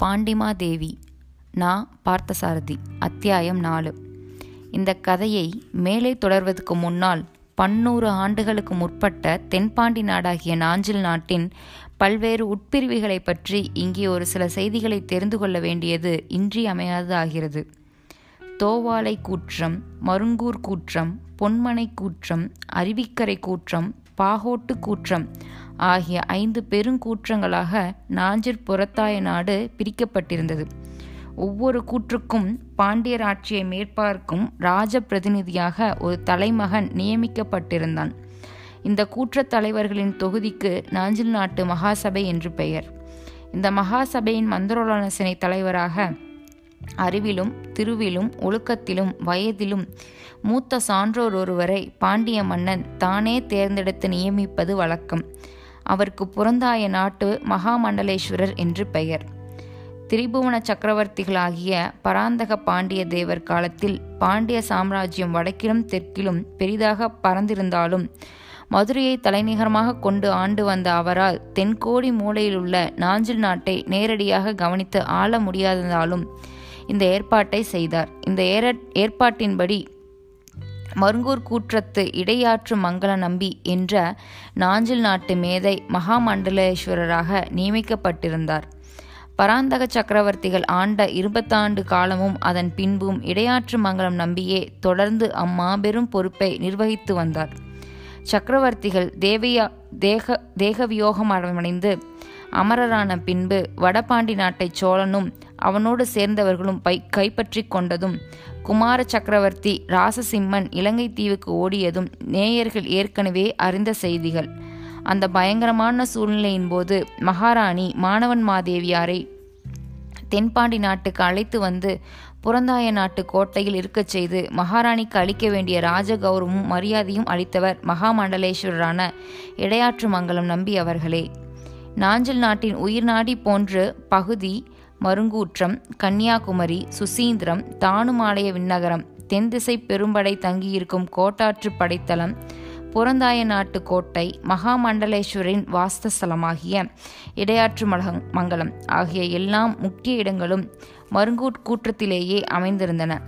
பாண்டிமாதேவி நா. பார்த்தசாரதி அத்தியாயம் நாலு. இந்த கதையை மேலே தொடர்வதற்கு முன்னால் பன்னூறு ஆண்டுகளுக்கு முற்பட்ட தென்பாண்டி நாடாகிய நாஞ்சில் நாட்டின் பல்வேறு உட்பிரிவுகளைப் பற்றி இங்கே ஒரு சில செய்திகளை தெரிந்து கொள்ள வேண்டியது இன்றியமையாதது ஆகிறது. தோவாலை கூற்றம் மருங்கூர் கூற்றம் பொன்மனை கூற்றம் அருவிக்கரை கூற்றம் பாகோட்டு கூற்றம். ஆகிய ஐந்து பெருங்கூற்றங்களாக நாஞ்சிற் புறத்தாய நாடு பிரிக்கப்பட்டிருந்தது. ஒவ்வொரு கூற்றுக்கும் பாண்டியர் ஆட்சியை மேற்பார்க்கும் ராஜ பிரதிநிதியாக ஒரு தலைமகன் நியமிக்கப்பட்டிருந்தான். இந்த கூற்றத் தலைவர்களின் தொகுதிக்கு நாஞ்சில் நாட்டு மகாசபை என்று பெயர். இந்த மகாசபையின் மந்திரோலோசனை தலைவராக அறிவிலும் திருவிலும் ஒழுக்கத்திலும் வயதிலும் மூத்த சான்றோர் ஒருவரை பாண்டிய மன்னன் தானே தேர்ந்தெடுத்து நியமிப்பது வழக்கம். அவருக்கு புறந்தாய நாட்டு மகாமண்டலேஸ்வரர் என்று பெயர். திரிபுவன சக்கரவர்த்திகளாகிய பராந்தக பாண்டிய தேவர் காலத்தில் பாண்டிய சாம்ராஜ்யம் வடக்கிலும் தெற்கிலும் பெரிதாக பறந்திருந்தாலும் மதுரையை தலைநகரமாக கொண்டு ஆண்டு வந்த அவரால் தென்கோடி மூலையிலுள்ள நாஞ்சில் நாட்டை நேரடியாக கவனித்து ஆள முடியாததாலும் இந்த ஏற்பாட்டை செய்தார். இந்த ஏற ஏற்பாட்டின்படி மருங்கூர் கூற்றத்து இடையாற்று மங்கள நம்பி என்ற நாஞ்சில் நாட்டு மேதை மகாமண்டலேஸ்வரராக நியமிக்கப்பட்டிருந்தார். பராந்தக சக்கரவர்த்திகள் ஆண்ட இருபத்தாண்டு காலமும் அதன் பின்பும் இடையாற்று மங்கலம் நம்பியே தொடர்ந்து அம்மாபெரும் பொறுப்பை நிர்வகித்து வந்தார். சக்கரவர்த்திகள் தேவையா தேக தேகவியோகம் அடைந்து அமரரான பின்பு வடபாண்டி நாட்டை சோழனும் அவனோடு சேர்ந்தவர்களும் பை கைப்பற்றி கொண்டதும் குமார சக்கரவர்த்தி ராசசிம்மன் இலங்கை தீவுக்கு ஓடியதும் நேயர்கள் ஏற்கனவே அறிந்த செய்திகள். அந்த பயங்கரமான சூழ்நிலையின் போது மகாராணி மாணவன் மாதேவியாரை தென்பாண்டி நாட்டுக்கு அழைத்து வந்து புறந்தாய நாட்டு கோட்டையில் இருக்கச் செய்து மகாராணிக்கு அளிக்க வேண்டிய ராஜ கௌரவமும் மரியாதையும் அளித்தவர் மகாமண்டலேஸ்வரரான இடையாற்று மங்கலம் நம்பி அவர்களே. நாஞ்சில் நாட்டின் உயிர்நாடி போன்ற பகுதி மருங்கூற்றம் கன்னியாகுமரி சுசீந்திரம் தானுமாலய விண்ணகரம் தென்திசை பெரும்படை தங்கியிருக்கும் கோட்டாற்று படைத்தளம் புறந்தாய நாட்டு கோட்டை மகாமண்டலேஸ்வரின் வாஸ்தஸ்தலமாகிய இடையாற்று மலகம் மங்கலம் ஆகிய எல்லாம் முக்கிய இடங்களும் மருங்கூட் கூற்றத்திலேயே அமைந்திருந்தன.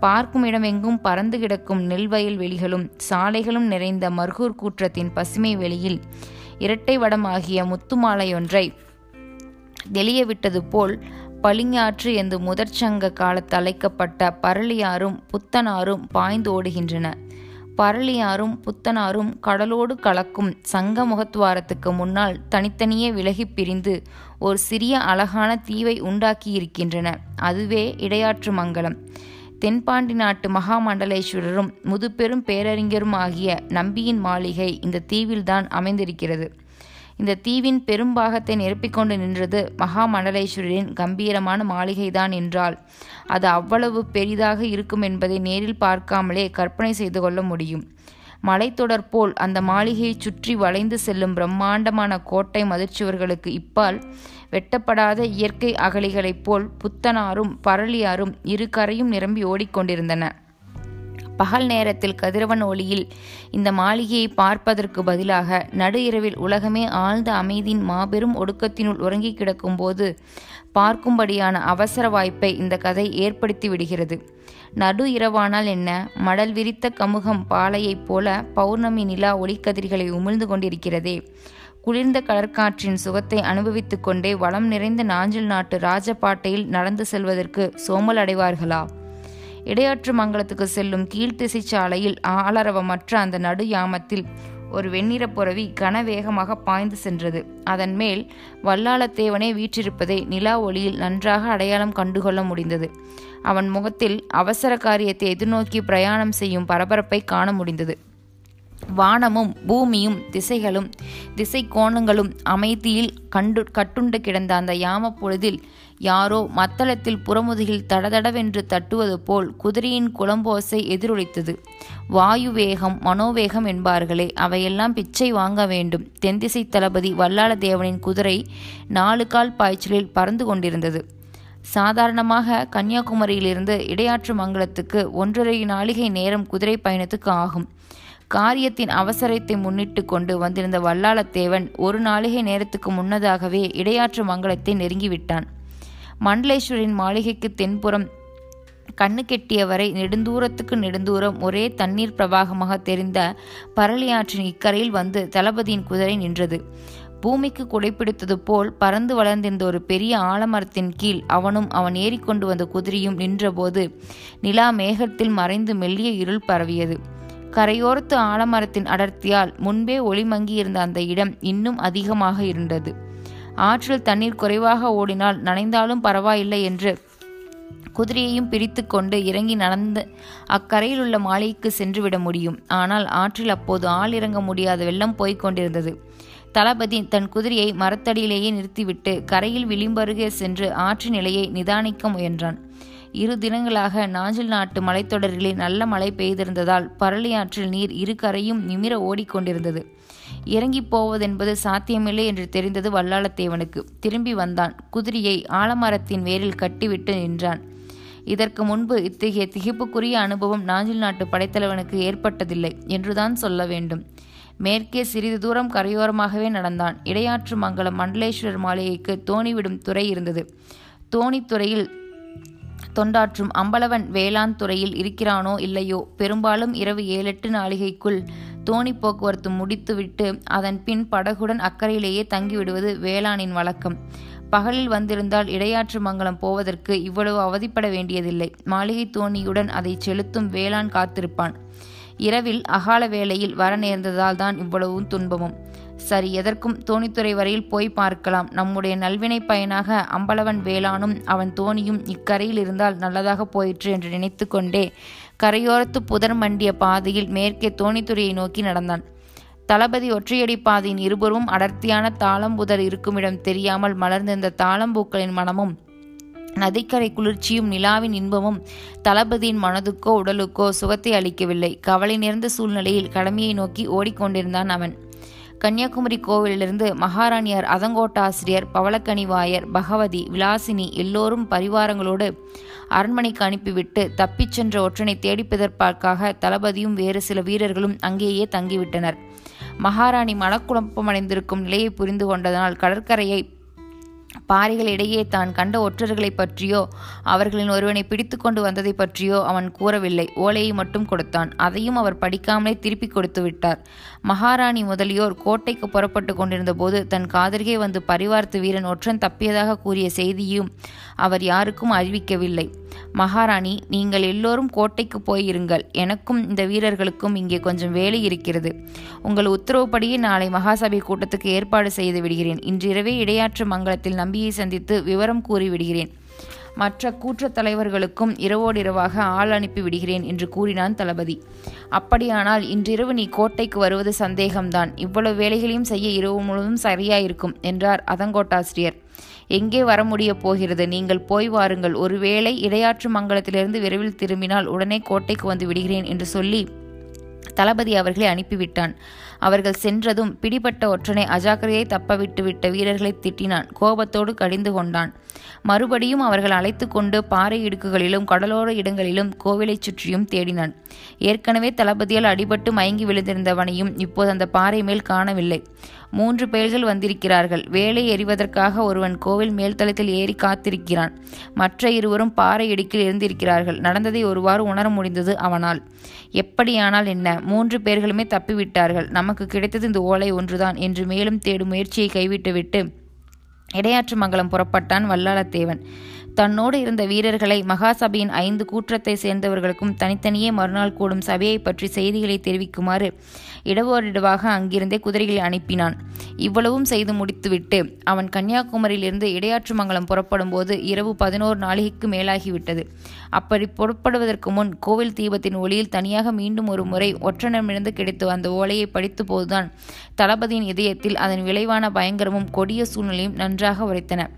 பார்க்கும் இடமெங்கும் பறந்து கிடக்கும் நெல்வயல் வெளிகளும் சாலைகளும் நிறைந்த மருகூர் கூற்றத்தின் பசுமை வெளியில் இரட்டை வடமாகிய முத்துமாலையொன்றை தெளிய விட்டது போல் பளிங்காற்று என்று முதற்சங்க காலத்து அழைக்கப்பட்ட பரளியாரும் புத்தனாரும் பாய்ந்து ஓடுகின்றன. பரளியாரும் புத்தனாரும் கடலோடு கலக்கும் சங்க முகத்துவாரத்துக்கு முன்னால் தனித்தனியே விலகி பிரிந்து ஒரு சிறிய அழகான தீவை உண்டாக்கியிருக்கின்றன. அதுவே இடையாற்று மங்கலம். தென்பாண்டி நாட்டு மகாமண்டலேஸ்வரரும் முதுபெரும் பேரறிஞரும் ஆகிய நம்பியின் மாளிகை இந்த தீவில்தான் அமைந்திருக்கிறது. இந்த தீவின் பெரும்பாகத்தை நிரப்பிக்கொண்டு நின்றது மகாமண்டலேஸ்வரரின் கம்பீரமான மாளிகைதான் என்றால் அது அவ்வளவு பெரிதாக இருக்கும் என்பதை நேரில் பார்க்காமலே கற்பனை செய்து கொள்ள முடியும். மலைத்தொடர் போல் அந்த மாளிகையைச் சுற்றி வளைந்து செல்லும் பிரம்மாண்டமான கோட்டை மதிர்ச்சுவர்களுக்கு இப்பால் வெட்டப்படாத இயற்கை அகலிகளைப் போல் புத்தனாரும் பரளியாரும் இரு கரையும் நிரம்பி ஓடிக்கொண்டிருந்தன. பகல் நேரத்தில் கதிரவன் ஒளியில் இந்த மாளிகையை பார்ப்பதற்கு பதிலாக நடு இரவில் உலகமே ஆழ்ந்த அமைதியின் மாபெரும் ஒடுக்கத்தினுள் உறங்கி கிடக்கும் போது பார்க்கும்படியான அவசர வாய்ப்பை இந்த கதை ஏற்படுத்தி விடுகிறது. நடு இரவானால் என்ன? மடல் விரித்த கமுகம் பாலையைப் போல பௌர்ணமி நிலா ஒளிக்கதிர்களை உமிழ்ந்து கொண்டிருக்கிறதே. குளிர்ந்த கடற்காற்றின் சுகத்தை அனுபவித்துக் கொண்டே வளம் நிறைந்த நாஞ்சில் நாட்டு ராஜபாட்டையில் நடந்து செல்வதற்கு சோமல் அடைவார்களா? இடையாற்று மங்கலத்துக்கு செல்லும் கீழ்த்திசை சாலையில் ஆளரவமற்ற அந்த நடு யாமத்தில் ஒரு வெண்ணிற புறவி கனவேகமாக பாய்ந்து சென்றது. அதன் மேல் வல்லாளத்தேவனே வீற்றிருப்பதை நிலா ஒளியில் நன்றாக அடையாளம் கண்டுகொள்ள முடிந்தது. அவன் முகத்தில் அவசர காரியத்தை எதிர்நோக்கி பிரயாணம் செய்யும் பரபரப்பை காண முடிந்தது. வானமும் பூமியும் திசைகளும் திசை கோணங்களும் அமைதியில் கண்டு கட்டுண்டு கிடந்த அந்த யாம பொழுதில் யாரோ மத்தளத்தில் புறமுதுகில் தடதடவென்று தட்டுவது போல் குதிரையின் குளம்போசை எதிரொலித்தது. வாயு வேகம் மனோவேகம் என்பார்களே அவையெல்லாம் பிச்சை வாங்க வேண்டும் தென்திசை தளபதி வல்லாளதேவனின் குதிரை நாலு கால் பாய்ச்சலில் பறந்து கொண்டிருந்தது. சாதாரணமாக கன்னியாகுமரியிலிருந்து இடையாற்று மங்கலத்துக்கு ஒன்றரை நாளிகை நேரம் குதிரை பயணத்துக்கு ஆகும். காரியத்தின் அவசரத்தை முன்னிட்டு கொண்டு வந்திருந்த வல்லாளத்தேவன் ஒரு நாளிகை நேரத்துக்கு முன்னதாகவே இடையாற்று மங்கலத்தை நெருங்கிவிட்டான். மண்டலேஸ்வரின் மாளிகைக்கு தென்புறம் கண்ணு கெட்டியவரை நெடுந்தூரத்துக்கு நெடுந்தூரம் ஒரே தண்ணீர் பிரவாகமாக தெரிந்த பரளியாற்றின் இக்கரையில் வந்து தளபதியின் குதிரை நின்றது. பூமிக்கு குடைப்பிடித்தது போல் பறந்து வளர்ந்திருந்த ஒரு பெரிய ஆலமரத்தின் கீழ் அவனும் அவன் ஏறிக்கொண்டு வந்த குதிரையும் நின்றபோது நிலா மேகத்தில் மறைந்து மெல்லிய இருள் பரவியது. கரையோரத்து ஆலமரத்தின் அடர்த்தியால் முன்பே ஒளிமங்கியிருந்த அந்த இடம் இன்னும் அதிகமாக இருந்தது. ஆற்றில் தண்ணீர் குறைவாக ஓடினால் நனைந்தாலும் பரவாயில்லை என்று குதிரையையும் பிரித்து கொண்டு இறங்கி நடந்து அக்கரையில் உள்ள மாளிகைக்கு சென்றுவிட முடியும். ஆனால் ஆற்றில் அப்போது ஆள் இறங்க முடியாத வெள்ளம் போய்க் கொண்டிருந்தது. தளபதி தன் குதிரையை மரத்தடியிலேயே நிறுத்திவிட்டு கரையில் விளிம்பருகே சென்று ஆற்றின் நிலையை நிதானிக்க முயன்றான். இரு தினங்களாக நாஞ்சில் நாட்டு மலைத்தொடரிலே நல்ல மழை பெய்திருந்ததால் பரளியாற்றில் நீர் இரு கரையும் நிமிர ஓடிக்கொண்டிருந்தது. இறங்கி போவதென்பது சாத்தியமில்லை என்று தெரிந்தது வல்லாளத்தேவனுக்கு. திரும்பி வந்தான். குதிரையை ஆலமரத்தின் வேரில் கட்டிவிட்டு நின்றான். இதற்கு முன்பு இத்தகைய திகைப்புக்குரிய அனுபவம் நாஞ்சில் நாட்டு படைத்தலைவனுக்கு ஏற்பட்டதில்லை என்றுதான் சொல்ல வேண்டும். மேற்கே சிறிது தூரம் கரையோரமாகவே நடந்தான். இடையாற்று மங்கலம் மண்டலேஸ்வரர் மாளிகைக்கு தோணிவிடும் துறை இருந்தது. தோணித்துறையில் தொண்டாற்றும் அம்பலவன் வேளாண் துறையில் இருக்கிறானோ இல்லையோ? பெரும்பாலும் இரவு ஏழெட்டு நாளிகைக்குள் தோணி போக்குவரத்து முடித்துவிட்டு அதன் பின் படகுடன் அக்கறையிலேயே தங்கிவிடுவது வேளாணின் வழக்கம். பகலில் வந்திருந்தால் இடையாற்று மங்கலம் போவதற்கு இவ்வளவு அவதிப்பட வேண்டியதில்லை. மாளிகை தோணியுடன் அதை செலுத்தும் வேளாண் காத்திருப்பான். இரவில் அகால வேளையில் வர நேர்ந்ததால் தான் இவ்வளவும் துன்பமும். சரி எதற்கும் தோணித்துறை வரையில் போய் பார்க்கலாம். நம்முடைய நல்வினை பயனாக அம்பலவன் வேளானும் அவன் தோணியும் இக்கரையில் இருந்தால் நல்லதாக போயிற்று என்று நினைத்து கொண்டே கரையோரத்து புதர் மண்டிய பாதையில் மேற்கே தோணித்துறையை நோக்கி நடந்தான். தளபதி ஒற்றையடி பாதையின் இருபுறமும் அடர்த்தியான தாளம்புதர் இருக்குமிடம் தெரியாமல் மலர்ந்திருந்த தாளம்பூக்களின் மனமும் நதிக்கரை குளிர்ச்சியும் நிலாவின் இன்பமும் தளபதியின் மனதுக்கோ உடலுக்கோ சுகத்தை அளிக்கவில்லை. கவலை நேர்ந்த சூழ்நிலையில் கடமையை நோக்கி ஓடிக்கொண்டிருந்தான் அவன். கன்னியாகுமரி கோவிலிலிருந்து மகாராணியார் அதங்கோட்டாசிரியர் பவளக்கனிவாயர் பகவதி விலாசினி எல்லோரும் பரிவாரங்களோடு அரண்மனைக்கு அனுப்பிவிட்டு தப்பிச் சென்ற ஒற்றனை தேடிப்பதற்காக தளபதியும் வேறு சில வீரர்களும் அங்கேயே தங்கிவிட்டனர். மகாராணி மனக்குழப்பமடைந்திருக்கும் நிலையை புரிந்து கொண்டதனால் கடற்கரையை பாறைகளிடையே தான் கண்ட ஒற்றர்களை பற்றியோ அவர்களின் ஒருவனை பிடித்து கொண்டு வந்ததை பற்றியோ அவன் கூறவில்லை. ஓலையை மட்டும் கொடுத்தான். அதையும் அவர் படிக்காமலே திருப்பி கொடுத்து விட்டார். மகாராணி முதலியோர் கோட்டைக்கு புறப்பட்டு கொண்டிருந்த போது தன் காதருகே வந்து பரிவார்த்து வீரன் ஒற்றன் தப்பியதாக கூறிய செய்தியும் அவர் யாருக்கும் அறிவிக்கவில்லை. மகாராணி நீங்கள் எல்லோரும் கோட்டைக்கு போயிருங்கள். எனக்கும் இந்த வீரர்களுக்கும் இங்கே கொஞ்சம் வேலை இருக்கிறது. உங்கள் உத்தரவுப்படியே நாளை மகாசபை கூட்டத்துக்கு ஏற்பாடு செய்து விடுகிறேன். இன்றிரவே இடையாற்று மங்கலத்தில் நம்பியை சந்தித்து விவரம் கூறி விடுகிறேன். மற்ற கூற்றத் தலைவர்களுக்கும் இரவோடிரவாக ஆள் அனுப்பி விடுகிறேன் என்று கூறினான் தளபதி. அப்படியானால் இன்றிரவு நீ கோட்டைக்கு வருவது சந்தேகம்தான். இவ்வளவு வேலைகளையும் செய்ய இரவு முழுவதும் சரியாயிருக்கும் என்றார் அதங்கோட்டாசிரியர் எங்கே வர முடிய போகிறது? நீங்கள் போய் வாருங்கள். ஒருவேளை இடையாற்று மங்கலத்திலிருந்து விரைவில் திரும்பினால் உடனே கோட்டைக்கு வந்து விடுகிறேன் என்று சொல்லி தளபதி அவர்களை அனுப்பிவிட்டான். அவர்கள் சென்றதும் பிடிபட்ட ஒற்றனை அஜாக்கிரையை தப்பவிட்டுவிட்ட வீரர்களை திட்டினான். கோபத்தோடு கடிந்து கொண்டான். மறுபடியும் அவர்கள் அழைத்து கொண்டு பாறை இடுக்குகளிலும் கடலோர இடங்களிலும் கோவிலைச் சுற்றியும் தேடினான். ஏற்கனவே தளபதியால் அடிபட்டு மயங்கி விழுந்திருந்தவனையும் இப்போது அந்த பாறை மேல் காணவில்லை. மூன்று பேர்கள் வந்திருக்கிறார்கள். வேலை எறிவதற்காக ஒருவன் கோவில் மேல்தளத்தில் ஏறி காத்திருக்கிறான். மற்ற இருவரும் பாறை இடுக்கில் இருந்திருக்கிறார்கள் நடந்ததை ஒருவாறு உணர முடிந்தது அவனால். எப்படியானால் என்ன? மூன்று பேர்களுமே தப்பிவிட்டார்கள். நமக்கு கிடைத்தது இந்த ஓலை ஒன்றுதான் என்று மேலும் தேடும் முயற்சியை கைவிட்டுவிட்டு இடையாற்று மங்கலம் புறப்பட்டான் வல்லாளத்தேவன். தன்னோடு இருந்த வீரர்களை மகாசபையின் ஐந்து கூற்றத்தை சேர்ந்தவர்களுக்கும் தனித்தனியே மறுநாள் கூடும் சபையை பற்றி செய்திகளை தெரிவிக்குமாறு இடவோரிடவாக அங்கிருந்தே குதிரைகளை அனுப்பினான். இவ்வளவும் செய்து முடித்துவிட்டு அவன் கன்னியாகுமரியிலிருந்து இடையாற்று மங்கலம் புறப்படும் போது இரவு பதினோரு நாளிகைக்கு மேலாகிவிட்டது. அப்படி புறப்படுவதற்கு முன் கோவில் தீபத்தின் ஒளியில் தனியாக மீண்டும் ஒரு முறை ஒற்றனிடமிருந்து கிடைத்து அந்த ஓலையை படித்த போதுதான் தளபதியின் இதயத்தில் அதன் விளைவான பயங்கரமும் கொடிய சூழ்நிலையும் நன்றாக உரைத்தன.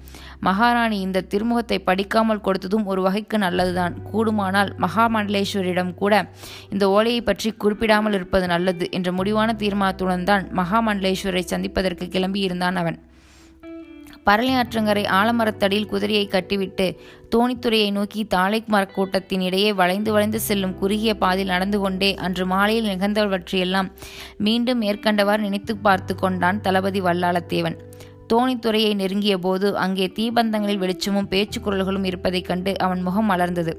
மகாராணி இந்த திருமுகத்தை படிக்காமல் கொடுத்ததும் ஒரு வகைக்கு நல்லதுதான். கூடுமானால் மகாமண்டலேஸ்வரிடம் கூட இந்த ஓலையை பற்றி குறிப்பிடாமல் இருப்பது நல்லது என்ற முடிவான தீர்மானத்துடன் தான் மகாமண்டலேஸ்வரை சந்திப்பதற்கு கிளம்பியிருந்தான் அவன். பரளியாற்றங்கரை ஆலமரத்தடியில் குதிரையை கட்டிவிட்டு தோணித்துறையை நோக்கி தாளை மரக்கூட்டத்தின் இடையே வளைந்து வளைந்து செல்லும் குறுகிய பாதையில் நடந்து கொண்டே அன்று மாலையில் நிகழ்ந்தவற்றையெல்லாம் மீண்டும் மேற்கண்டவாறு நினைத்து பார்த்து கொண்டான் தளபதி வல்லாளத்தேவன். தோணித்துறையை நெருங்கிய போது அங்கே தீபந்தங்களில் வெளிச்சமும் பேச்சு குரல்களும் இருப்பதைக் கண்டு அவன் முகம் மலர்ந்தது.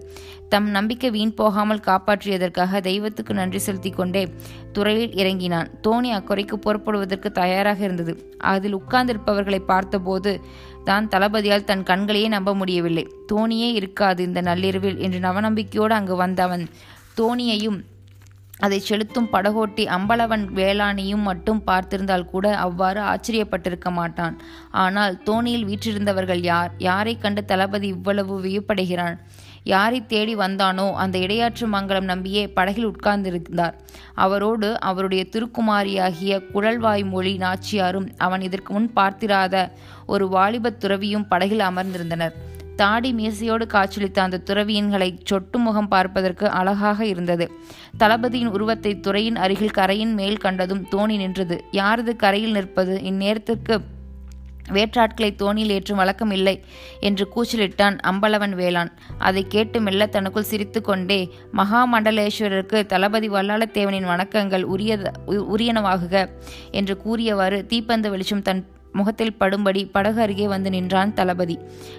தம் நம்பிக்கை வீண் போகாமல் காப்பாற்றியதற்காக தெய்வத்துக்கு நன்றி செலுத்தி கொண்டே துறையில் இறங்கினான். தோணி அக்குறைக்கு புறப்படுவதற்கு தயாராக இருந்தது. அதில் உட்கார்ந்திருப்பவர்களை பார்த்தபோது தான் தளபதியால் தன் கண்களையே நம்ப முடியவில்லை. தோணியே இருக்காது இந்த நள்ளிரவில் என்று நவநம்பிக்கையோடு அங்கு வந்த அவன் தோணியையும் அதை செலுத்தும் படகோட்டி அம்பலவன் வேளாணியும் மட்டும் பார்த்திருந்தால் கூட அவ்வாறு ஆச்சரியப்பட்டிருக்க மாட்டான். ஆனால் தோணியில் வீற்றிருந்தவர்கள் யார்? யாரை கண்டு தளபதி இவ்வளவு வியப்படைகிறான்? யாரை தேடி வந்தானோ அந்த இடையாற்று மங்கலம் நம்பியே படகில் உட்கார்ந்திருந்தார். அவரோடு அவருடைய திருக்குமாரியாகிய குழல்வாய் மொழி நாச்சியாரும் அவன் இதற்கு முன் பார்த்திராத ஒரு வாலிபத் துறவியும் படகில் அமர்ந்திருந்தனர். தாடி மீசையோடு காட்சியளித்த அந்த துறவியன்களை சொட்டு முகம் பார்ப்பதற்கு அழகாக இருந்தது. தளபதியின் உருவத்தை துறையின் அருகில் கரையின் மேல் கண்டதும் தோணி நின்றது. யாரது கரையில் நிற்பது? இந்நேரத்திற்கு வேற்றாட்களை தோணியில் ஏற்றும் வழக்கம் இல்லை என்று கூச்சலிட்டான் அம்பலவன் வேளான் அதை கேட்டு மெல்ல தனக்குள் சிரித்து கொண்டே மகாமண்டலேஸ்வரருக்கு தளபதி வல்லாளத்தேவனின் வணக்கங்கள் உரியத உரியனவாகுக என்று கூறியவாறு தீப்பந்த வெளிச்சம் தன் முகத்தில் படும்படி படகு அருகே வந்து நின்றான் தளபதி.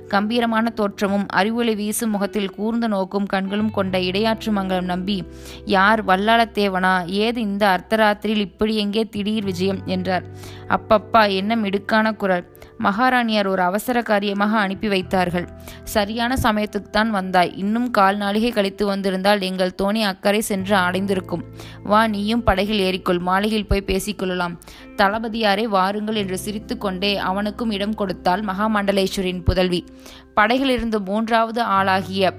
கம்பீரமான தோற்றமும் அறிவுளை வீசும் முகத்தில் கூர்ந்த நோக்கும் கண்களும் கொண்ட இடையாற்று மங்கலம் நம்பி யார் வல்லாளத்தேவனா? ஏது இந்த அர்த்தராத்திரியில் இப்படி எங்கே திடீர் விஜயம்? என்றார். அப்பப்பா என்ன மிடுக்கான குரல். மகாராணியார் ஒரு அவசர காரியமாக அனுப்பி வைத்தார்கள். சரியான சமயத்துக்குத்தான் வந்தாய். இன்னும் கால் நாளிகை கழித்து வந்திருந்தால் எங்கள் தோணி அக்கறை சென்று அடைந்திருக்கும். வா நீயும் படகில் ஏறிக்கொள். மாளிகையில் போய் பேசிக்கொள்ளலாம். தளபதியாரே வாருங்கள் என்று சிரித்து கொண்டே அவனுக்கும் இடம் கொடுத்தாள் மகாமண்டலேஸ்வரின் புதல்வி. படகிலிருந்து மூன்றாவது ஆளாகிய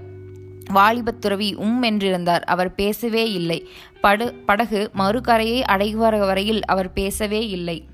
வாலிபத் துறவி உம் என்றிருந்தார். அவர் பேசவே இல்லை. படு படகு மறுகரையை அடைவர வரையில் அவர் பேசவே இல்லை.